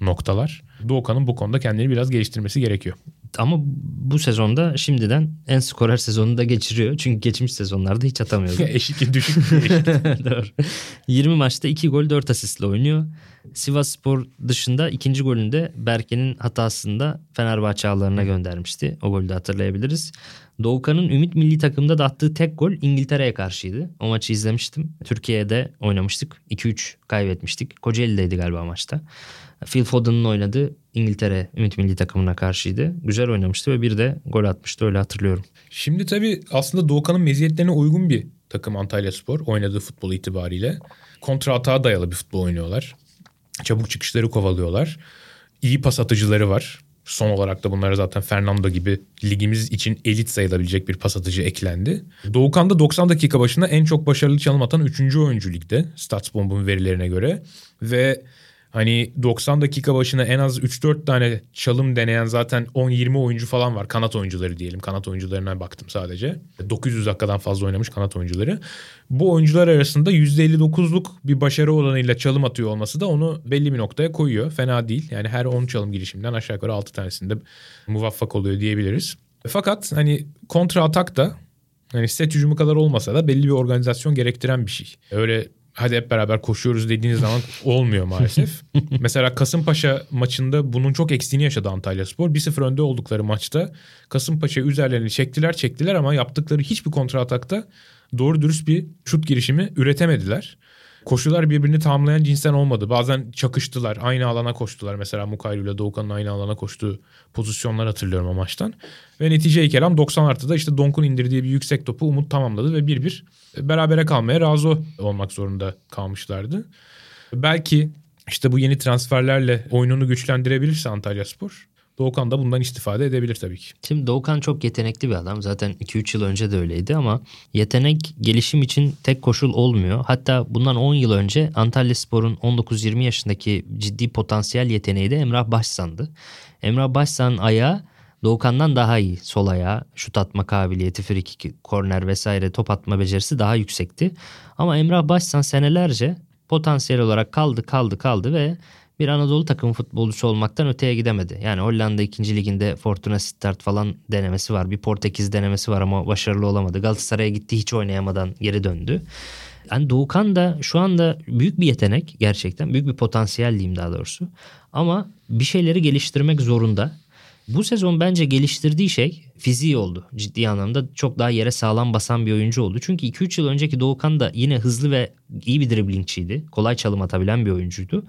noktalar. Doğukan'ın bu konuda kendini biraz geliştirmesi gerekiyor. Ama bu sezonda şimdiden en skorer sezonunu da geçiriyor. Çünkü geçmiş sezonlarda hiç atamıyordu. *laughs* eşik düşük *laughs* eşik. Doğru. 20 maçta 2 gol 4 asistle oynuyor. Sivas Spor dışında ikinci golünde Berke'nin hatasında Fenerbahçe ağlarına göndermişti. O golü de hatırlayabiliriz. Doğukan'ın Ümit Milli Takım'da da attığı tek gol İngiltere'ye karşıydı. O maçı izlemiştim. Türkiye'de oynamıştık. 2-3 kaybetmiştik. Kocaeli'deydi galiba maçta. Phil Foden'ın oynadığı İngiltere Ümit Milli Takımına karşıydı. Güzel oynamıştı ve bir de gol atmıştı öyle hatırlıyorum. Şimdi tabii aslında Doğukan'ın meziyetlerine uygun bir takım Antalya Spor oynadığı futbol itibariyle. Kontra atağa dayalı bir futbol oynuyorlar. Çabuk çıkışları kovalıyorlar. İyi pas atıcıları var. Son olarak da bunlara zaten Fernando gibi ligimiz için elit sayılabilecek bir pas atıcı eklendi. Doğukan da 90 dakika başına en çok başarılı çalım atan 3. oyuncu ligde. Statsbomb'un verilerine göre. Ve Hani 90 dakika başına en az 3-4 tane çalım deneyen zaten 10-20 oyuncu falan var. Kanat oyuncuları diyelim. Kanat oyuncularına baktım sadece. 900 dakikadan fazla oynamış kanat oyuncuları. Bu oyuncular arasında %59'luk bir başarı oranıyla çalım atıyor olması da onu belli bir noktaya koyuyor. Fena değil. Yani her 10 çalım girişiminden aşağı yukarı 6 tanesinde muvaffak oluyor diyebiliriz. Fakat hani kontra atak da hani set hücumu kadar olmasa da belli bir organizasyon gerektiren bir şey. Öyle hadi hep beraber koşuyoruz dediğiniz zaman *laughs* olmuyor maalesef. Mesela Kasımpaşa maçında bunun çok eksiğini yaşadı Antalya Spor. 1-0 önde oldukları maçta Kasımpaşa üzerlerini çektiler çektiler ama yaptıkları hiçbir kontra atakta doğru dürüst bir şut girişimi üretemediler. Koşular birbirini tamamlayan cinsten olmadı. Bazen çakıştılar. Aynı alana koştular. Mesela Mukaylu ile Doğukan'ın aynı alana koştuğu pozisyonlar hatırlıyorum o maçtan. Ve netice kelam 90 artıda işte Donk'un indirdiği bir yüksek topu Umut tamamladı ve 1-1 berabere kalmaya razı olmak zorunda kalmışlardı. Belki işte bu yeni transferlerle oyununu güçlendirebilirse Antalya Spor Doğukan da bundan istifade edebilir tabii ki. Şimdi Doğukan çok yetenekli bir adam. Zaten 2-3 yıl önce de öyleydi ama yetenek gelişim için tek koşul olmuyor. Hatta bundan 10 yıl önce Antalya Spor'un 19-20 yaşındaki ciddi potansiyel yeteneği de Emrah Başsan'dı. Emrah Başsan ayağı Doğukan'dan daha iyi. Sol ayağı, şut atma kabiliyeti, frikik, korner vesaire top atma becerisi daha yüksekti. Ama Emrah Başsan senelerce potansiyel olarak kaldı kaldı kaldı ve bir Anadolu takım futbolcusu olmaktan öteye gidemedi. Yani Hollanda 2. liginde Fortuna Sittard falan denemesi var. Bir Portekiz denemesi var ama başarılı olamadı. Galatasaray'a gitti hiç oynayamadan geri döndü. Yani Doğukan da şu anda büyük bir yetenek gerçekten. Büyük bir potansiyel diyeyim daha doğrusu. Ama bir şeyleri geliştirmek zorunda. Bu sezon bence geliştirdiği şey fiziği oldu. Ciddi anlamda çok daha yere sağlam basan bir oyuncu oldu. Çünkü 2-3 yıl önceki Doğukan da yine hızlı ve iyi bir driblingçiydi. Kolay çalım atabilen bir oyuncuydu.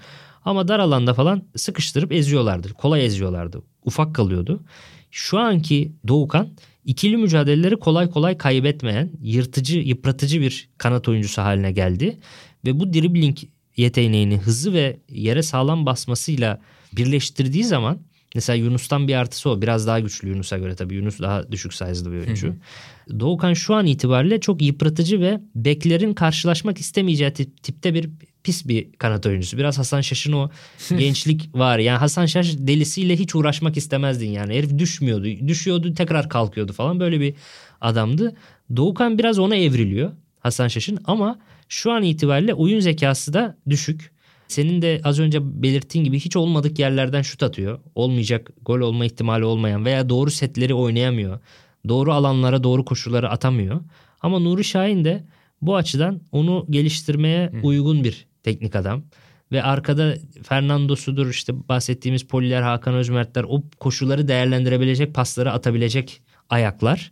Ama dar alanda falan sıkıştırıp eziyorlardı. Kolay eziyorlardı. Ufak kalıyordu. Şu anki Doğukan ikili mücadeleleri kolay kolay kaybetmeyen, yırtıcı, yıpratıcı bir kanat oyuncusu haline geldi. Ve bu dribbling yeteneğini hızı ve yere sağlam basmasıyla birleştirdiği zaman Mesela Yunus'tan bir artısı o. Biraz daha güçlü Yunus'a göre tabii. Yunus daha düşük size'lı bir oyuncu. Hı hı. Doğukan şu an itibariyle çok yıpratıcı ve beklerin karşılaşmak istemeyeceği tip, tipte bir pis bir kanat oyuncusu. Biraz Hasan Şaş'ın o *laughs* gençlik var. Yani Hasan Şaş delisiyle hiç uğraşmak istemezdin yani. Herif düşmüyordu. Düşüyordu tekrar kalkıyordu falan. Böyle bir adamdı. Doğukan biraz ona evriliyor Hasan Şaş'ın ama şu an itibariyle oyun zekası da düşük. Senin de az önce belirttiğin gibi hiç olmadık yerlerden şut atıyor. Olmayacak gol olma ihtimali olmayan veya doğru setleri oynayamıyor. Doğru alanlara doğru koşulları atamıyor. Ama Nuri Şahin de bu açıdan onu geliştirmeye uygun bir teknik adam. ve arkada Fernando'sudur işte bahsettiğimiz Poliler, Hakan Özmertler o koşuları değerlendirebilecek pasları atabilecek ayaklar.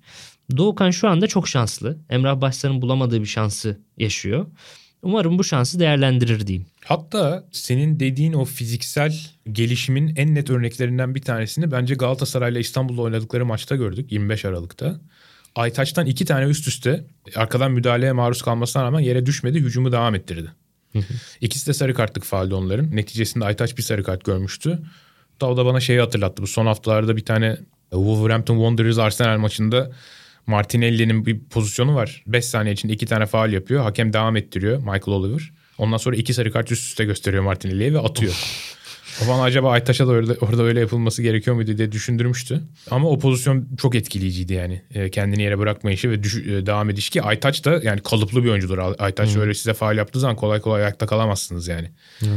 Doğukan şu anda çok şanslı. Emrah Başsan'ın bulamadığı bir şansı yaşıyor. Umarım bu şansı değerlendirir diyeyim. Hatta senin dediğin o fiziksel gelişimin en net örneklerinden bir tanesini bence Galatasaray'la İstanbul'da oynadıkları maçta gördük 25 Aralık'ta. Aytaç'tan iki tane üst üste arkadan müdahaleye maruz kalmasına rağmen yere düşmedi hücumu devam ettirdi. İkisi de sarı kartlık faaldi onların. Neticesinde Aytaç bir sarı kart görmüştü. O da bana şeyi hatırlattı. Bu son haftalarda bir tane Wolverhampton Wanderers Arsenal maçında Martinelli'nin bir pozisyonu var. 5 saniye içinde iki tane faal yapıyor. Hakem devam ettiriyor Michael Oliver. Ondan sonra iki sarı kart üst üste gösteriyor Martinelli'ye ve atıyor. Bana acaba Aytaş'a da orada, orada öyle yapılması gerekiyor muydu diye düşündürmüştü. Ama o pozisyon çok etkileyiciydi yani. E, kendini yere bırakmayışı ve düş, e, devam ediş ki Aytaç da yani kalıplı bir oyuncudur. Aytaç hmm. öyle size faal yaptığı zaman kolay kolay ayakta kalamazsınız yani. Hmm.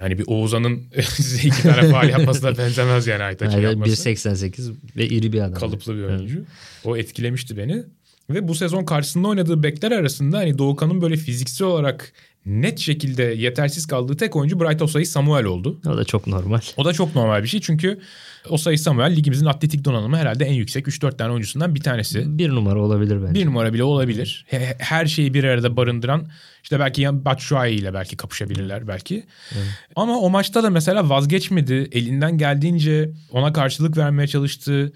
Yani bir Oğuzhan'ın *laughs* size iki tane faal yapmasına benzemez yani Aytaç'ın yani yapması. 1.88 ve iri bir adam. Kalıplı bir oyuncu. Evet. O etkilemişti beni. Ve bu sezon karşısında oynadığı bekler arasında hani Doğukan'ın böyle fiziksel olarak net şekilde yetersiz kaldığı tek oyuncu Bright Osay Samuel oldu. O da çok normal. O da çok normal bir şey çünkü Osay Samuel ligimizin atletik donanımı herhalde en yüksek 3-4 tane oyuncusundan bir tanesi. Bir numara olabilir bence. Bir numara bile olabilir. Her şeyi bir arada barındıran işte belki Batshuayi ile belki kapışabilirler belki. Evet. Ama o maçta da mesela vazgeçmedi. Elinden geldiğince ona karşılık vermeye çalıştı.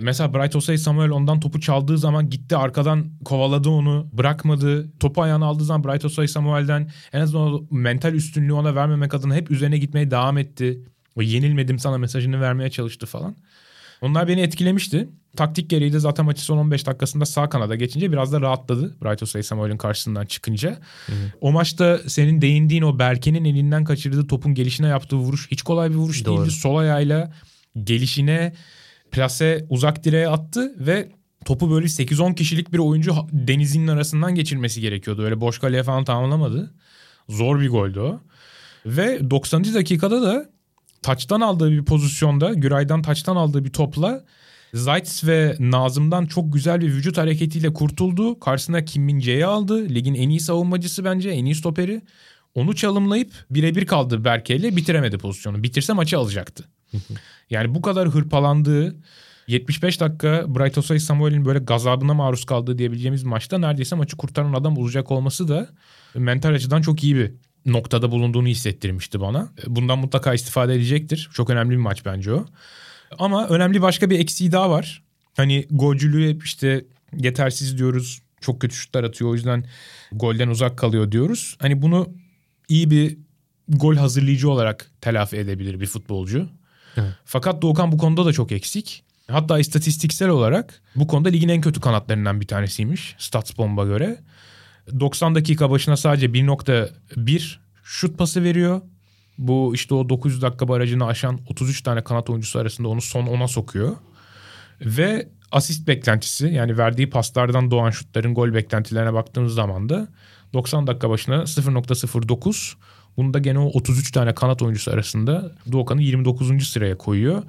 Mesela Bright Osay Samuel ondan topu çaldığı zaman gitti arkadan kovaladı onu bırakmadı. Topu ayağına aldığı zaman Bright Osay Samuel'den en azından o mental üstünlüğü ona vermemek adına hep üzerine gitmeye devam etti. O yenilmedim sana mesajını vermeye çalıştı falan. Onlar beni etkilemişti. Taktik gereği de zaten maçı son 15 dakikasında sağ kanada geçince biraz da rahatladı. Bright Osay Samuel'in karşısından çıkınca. Hı. O maçta senin değindiğin o Berke'nin elinden kaçırdığı topun gelişine yaptığı vuruş hiç kolay bir vuruş Doğru. değildi. Sol ayağıyla gelişine plase uzak direğe attı ve topu böyle 8-10 kişilik bir oyuncu denizinin arasından geçirmesi gerekiyordu. Öyle boş kaleye falan tamamlamadı. Zor bir goldü o. Ve 90. dakikada da taçtan aldığı bir pozisyonda Güray'dan taçtan aldığı bir topla Zayt ve Nazım'dan çok güzel bir vücut hareketiyle kurtuldu. Karşısına Kim Min aldı. Ligin en iyi savunmacısı bence, en iyi stoperi. Onu çalımlayıp birebir kaldı Berke bitiremedi pozisyonu. Bitirse maçı alacaktı. *laughs* yani bu kadar hırpalandığı 75 dakika Bright Osay Samuel'in böyle gazabına maruz kaldığı diyebileceğimiz maçta neredeyse maçı kurtaran adam olacak olması da mental açıdan çok iyi bir noktada bulunduğunu hissettirmişti bana. Bundan mutlaka istifade edecektir. Çok önemli bir maç bence o. Ama önemli başka bir eksiği daha var. Hani golcülüğü hep işte yetersiz diyoruz. Çok kötü şutlar atıyor o yüzden golden uzak kalıyor diyoruz. Hani bunu iyi bir gol hazırlayıcı olarak telafi edebilir bir futbolcu. Fakat Doğukan bu konuda da çok eksik. Hatta istatistiksel olarak bu konuda ligin en kötü kanatlarından bir tanesiymiş Statsbomb'a göre. 90 dakika başına sadece 1.1 şut pası veriyor. Bu işte o 900 dakika barajını aşan 33 tane kanat oyuncusu arasında onu son 10'a sokuyor. Ve asist beklentisi yani verdiği paslardan doğan şutların gol beklentilerine baktığımız zaman da 90 dakika başına 0.09 bunu da gene o 33 tane kanat oyuncusu arasında Doğukan'ı 29. sıraya koyuyor.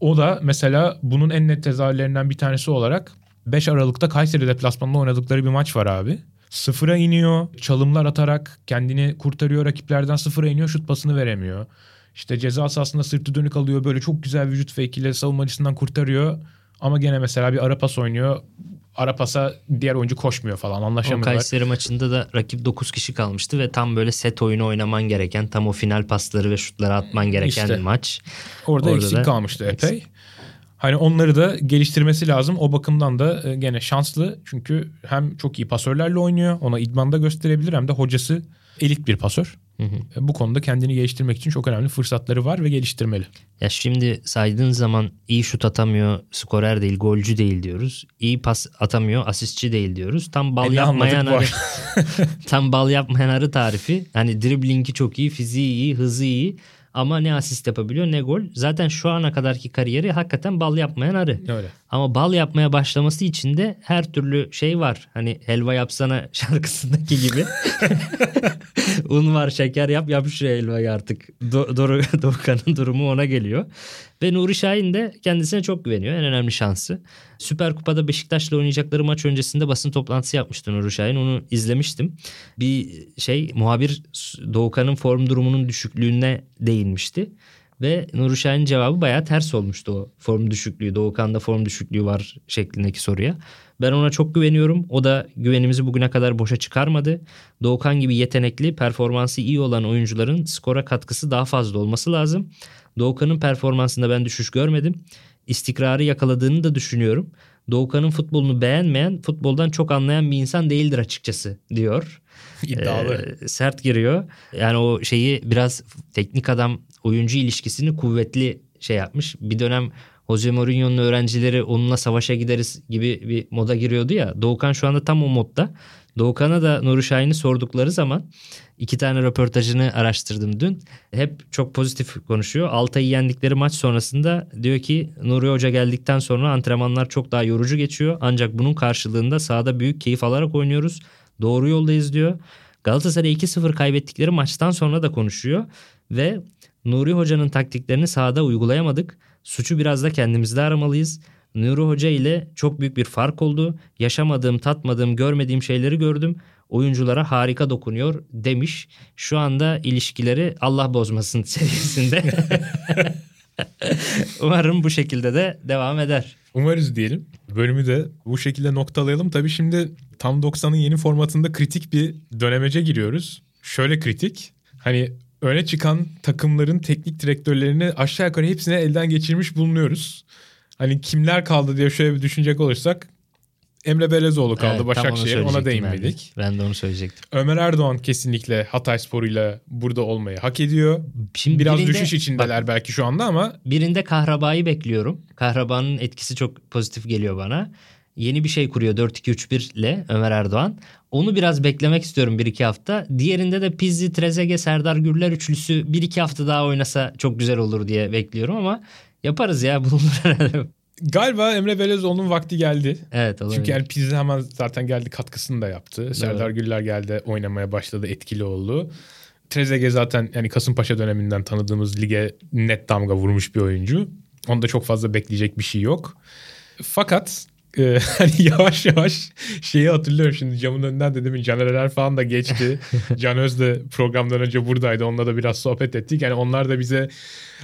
O da mesela bunun en net tezahürlerinden bir tanesi olarak 5 Aralık'ta Kayseri deplasmanında oynadıkları bir maç var abi. Sıfıra iniyor, çalımlar atarak kendini kurtarıyor rakiplerden sıfıra iniyor, şut pasını veremiyor. İşte ceza sahasında sırtı dönük alıyor böyle çok güzel vücut fake ile savunmacısından kurtarıyor. Ama gene mesela bir ara pas oynuyor Arapas'a diğer oyuncu koşmuyor falan anlaşamıyorlar. O Kayseri maçında da rakip 9 kişi kalmıştı ve tam böyle set oyunu oynaman gereken tam o final pasları ve şutları atman gereken işte, maç. Orada, orada eksik kalmıştı epey. Eksik. Hani onları da geliştirmesi lazım. O bakımdan da e, gene şanslı. Çünkü hem çok iyi pasörlerle oynuyor. Ona idmanda gösterebilir hem de hocası elit bir pasör. Hı hı. E, bu konuda kendini geliştirmek için çok önemli fırsatları var ve geliştirmeli. Ya şimdi saydığın zaman iyi şut atamıyor, skorer değil, golcü değil diyoruz. İyi pas atamıyor, asistçi değil diyoruz. Tam bal e yapmayan arı, *laughs* tam bal yapmayan arı tarifi. Hani driblingi çok iyi, fiziği iyi, hızı iyi Ama ne asist yapabiliyor ne gol. Zaten şu ana kadarki kariyeri hakikaten bal yapmayan arı. Öyle. Ama bal yapmaya başlaması için de her türlü şey var. Hani helva yapsana *laughs* şarkısındaki gibi. *laughs* Un var şeker yap yap şu helvayı artık. Do- Doru- Doğukan'ın durumu ona geliyor. Ve Nuri Şahin de kendisine çok güveniyor. En önemli şansı. Süper Kupa'da Beşiktaş'la oynayacakları maç öncesinde basın toplantısı yapmıştı Nuri Şahin. Onu izlemiştim. Bir şey muhabir Doğukan'ın form durumunun düşüklüğüne değinmişti. Ve Nuri Şahin'in cevabı bayağı ters olmuştu o form düşüklüğü. Doğukan'da form düşüklüğü var şeklindeki soruya. Ben ona çok güveniyorum. O da güvenimizi bugüne kadar boşa çıkarmadı. Doğukan gibi yetenekli, performansı iyi olan oyuncuların skora katkısı daha fazla olması lazım. Doğukan'ın performansında ben düşüş görmedim. İstikrarı yakaladığını da düşünüyorum. Doğukan'ın futbolunu beğenmeyen, futboldan çok anlayan bir insan değildir açıkçası diyor. *laughs* İddialı. Ee, sert giriyor. Yani o şeyi biraz teknik adam oyuncu ilişkisini kuvvetli şey yapmış. Bir dönem Jose Mourinho'nun öğrencileri onunla savaşa gideriz gibi bir moda giriyordu ya. Doğukan şu anda tam o modda. Doğukan'a da Nuri Şahin'i sordukları zaman iki tane röportajını araştırdım dün. Hep çok pozitif konuşuyor. Altay'ı yendikleri maç sonrasında diyor ki Nuri Hoca geldikten sonra antrenmanlar çok daha yorucu geçiyor. Ancak bunun karşılığında sahada büyük keyif alarak oynuyoruz. Doğru yoldayız diyor. Galatasaray 2-0 kaybettikleri maçtan sonra da konuşuyor. Ve Nuri Hoca'nın taktiklerini sahada uygulayamadık. Suçu biraz da kendimizde aramalıyız. Nuri Hoca ile çok büyük bir fark oldu. Yaşamadığım, tatmadığım, görmediğim şeyleri gördüm. Oyunculara harika dokunuyor demiş. Şu anda ilişkileri Allah bozmasın *laughs* seviyesinde. *laughs* Umarım bu şekilde de devam eder. Umarız diyelim. Bölümü de bu şekilde noktalayalım. Tabii şimdi tam 90'ın yeni formatında kritik bir dönemece giriyoruz. Şöyle kritik. Hani öne çıkan takımların teknik direktörlerini aşağı yukarı hepsine elden geçirmiş bulunuyoruz. Hani kimler kaldı diye şöyle bir düşünecek olursak Emre Belezoğlu kaldı Evet, Başakşehir ona söyleyecektim ben de. değinmedik. Ben de onu söyleyecektim. Ömer Erdoğan kesinlikle Hatay Sporu'yla burada olmayı hak ediyor. Şimdi Biraz birinde- düşüş içindeler bak, belki şu anda ama birinde Kahraba'yı bekliyorum. Kahraba'nın etkisi çok pozitif geliyor bana. Yeni bir şey kuruyor 4-2-3-1 ile Ömer Erdoğan. Onu biraz beklemek istiyorum 1-2 hafta. Diğerinde de Pizzi, Trezeguet, Serdar Gürler üçlüsü 1-2 hafta daha oynasa çok güzel olur diye bekliyorum ama yaparız ya *laughs* bulunur herhalde. galiba Emre Belezoğlu'nun vakti geldi. Evet olabilir. Çünkü yani Pizzi hemen zaten geldi katkısını da yaptı. Serdar Güller geldi oynamaya başladı etkili oldu. Trezeguet zaten yani Kasımpaşa döneminden tanıdığımız lige net damga vurmuş bir oyuncu. Onda çok fazla bekleyecek bir şey yok. Fakat e, *laughs* hani yavaş yavaş şeyi hatırlıyorum şimdi camın önünden de demin Caner Erer falan da geçti. *laughs* Can Öz de programdan önce buradaydı. Onunla da biraz sohbet ettik. Yani onlar da bize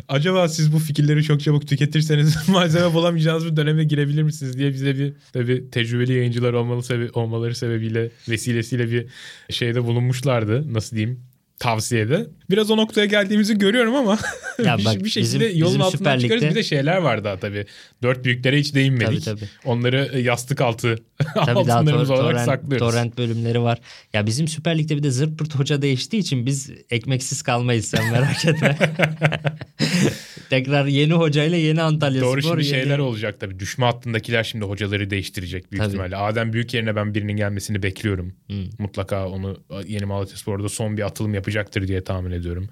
acaba siz bu fikirleri çok çabuk tüketirseniz *laughs* malzeme bulamayacağınız bir döneme girebilir misiniz diye bize bir tabii tecrübeli yayıncılar olmalı sebe- olmaları sebebiyle vesilesiyle bir şeyde bulunmuşlardı. Nasıl diyeyim? Tavsiyede. Biraz o noktaya geldiğimizi görüyorum ama *laughs* Ya bak, bir şekilde bizim- yolun bizim altından Süper çıkarız. Lig'de- Bir de şeyler var daha tabii. Dört büyüklere hiç değinmedik. Tabii, tabii. Onları e, yastık altı *laughs* Tabii daha altınlarımız tor- olarak torrent, saklıyoruz. torrent bölümleri var. Ya bizim Süper Lig'de bir de zırt pırt hoca değiştiği için biz ekmeksiz kalmayız sen merak etme. *laughs* Tekrar yeni hocayla yeni Antalya Doğru Spor. şimdi yeni- şeyler olacak tabii. Düşme hattındakiler şimdi hocaları değiştirecek büyük Tabii. ihtimalle. Adem Büyük yerine ben birinin gelmesini bekliyorum. Hı. Mutlaka onu yeni Malatya Spor'da son bir atılım yapacaktır diye tahmin ediyorum.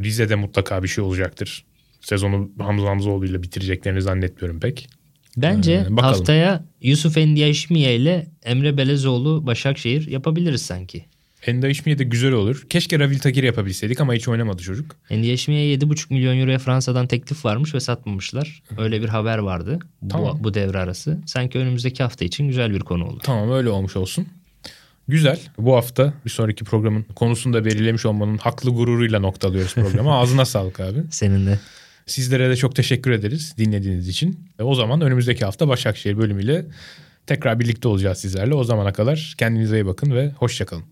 Rize'de mutlaka bir şey olacaktır. Sezonu Hamza Hamzoğlu ile bitireceklerini zannetmiyorum pek. Bence Ee, bakalım. haftaya Yusuf Endiaşmiye ile Emre Belezoğlu Başakşehir yapabiliriz sanki. Enda İşmiye de güzel olur. Keşke Ravil Takir yapabilseydik ama hiç oynamadı çocuk. Endiaşmiye'ye 7,5 milyon euroya Fransa'dan teklif varmış ve satmamışlar. Öyle bir haber vardı Tamam. bu, bu devre arası. Sanki önümüzdeki hafta için güzel bir konu olur. Tamam öyle olmuş olsun. Güzel. Bu hafta bir sonraki programın konusunu da belirlemiş olmanın haklı gururuyla noktalıyoruz programı. *laughs* Ağzına sağlık abi. Senin de. Sizlere de çok teşekkür ederiz dinlediğiniz için. O zaman önümüzdeki hafta Başakşehir bölümüyle tekrar birlikte olacağız sizlerle. O zamana kadar kendinize iyi bakın ve hoşçakalın.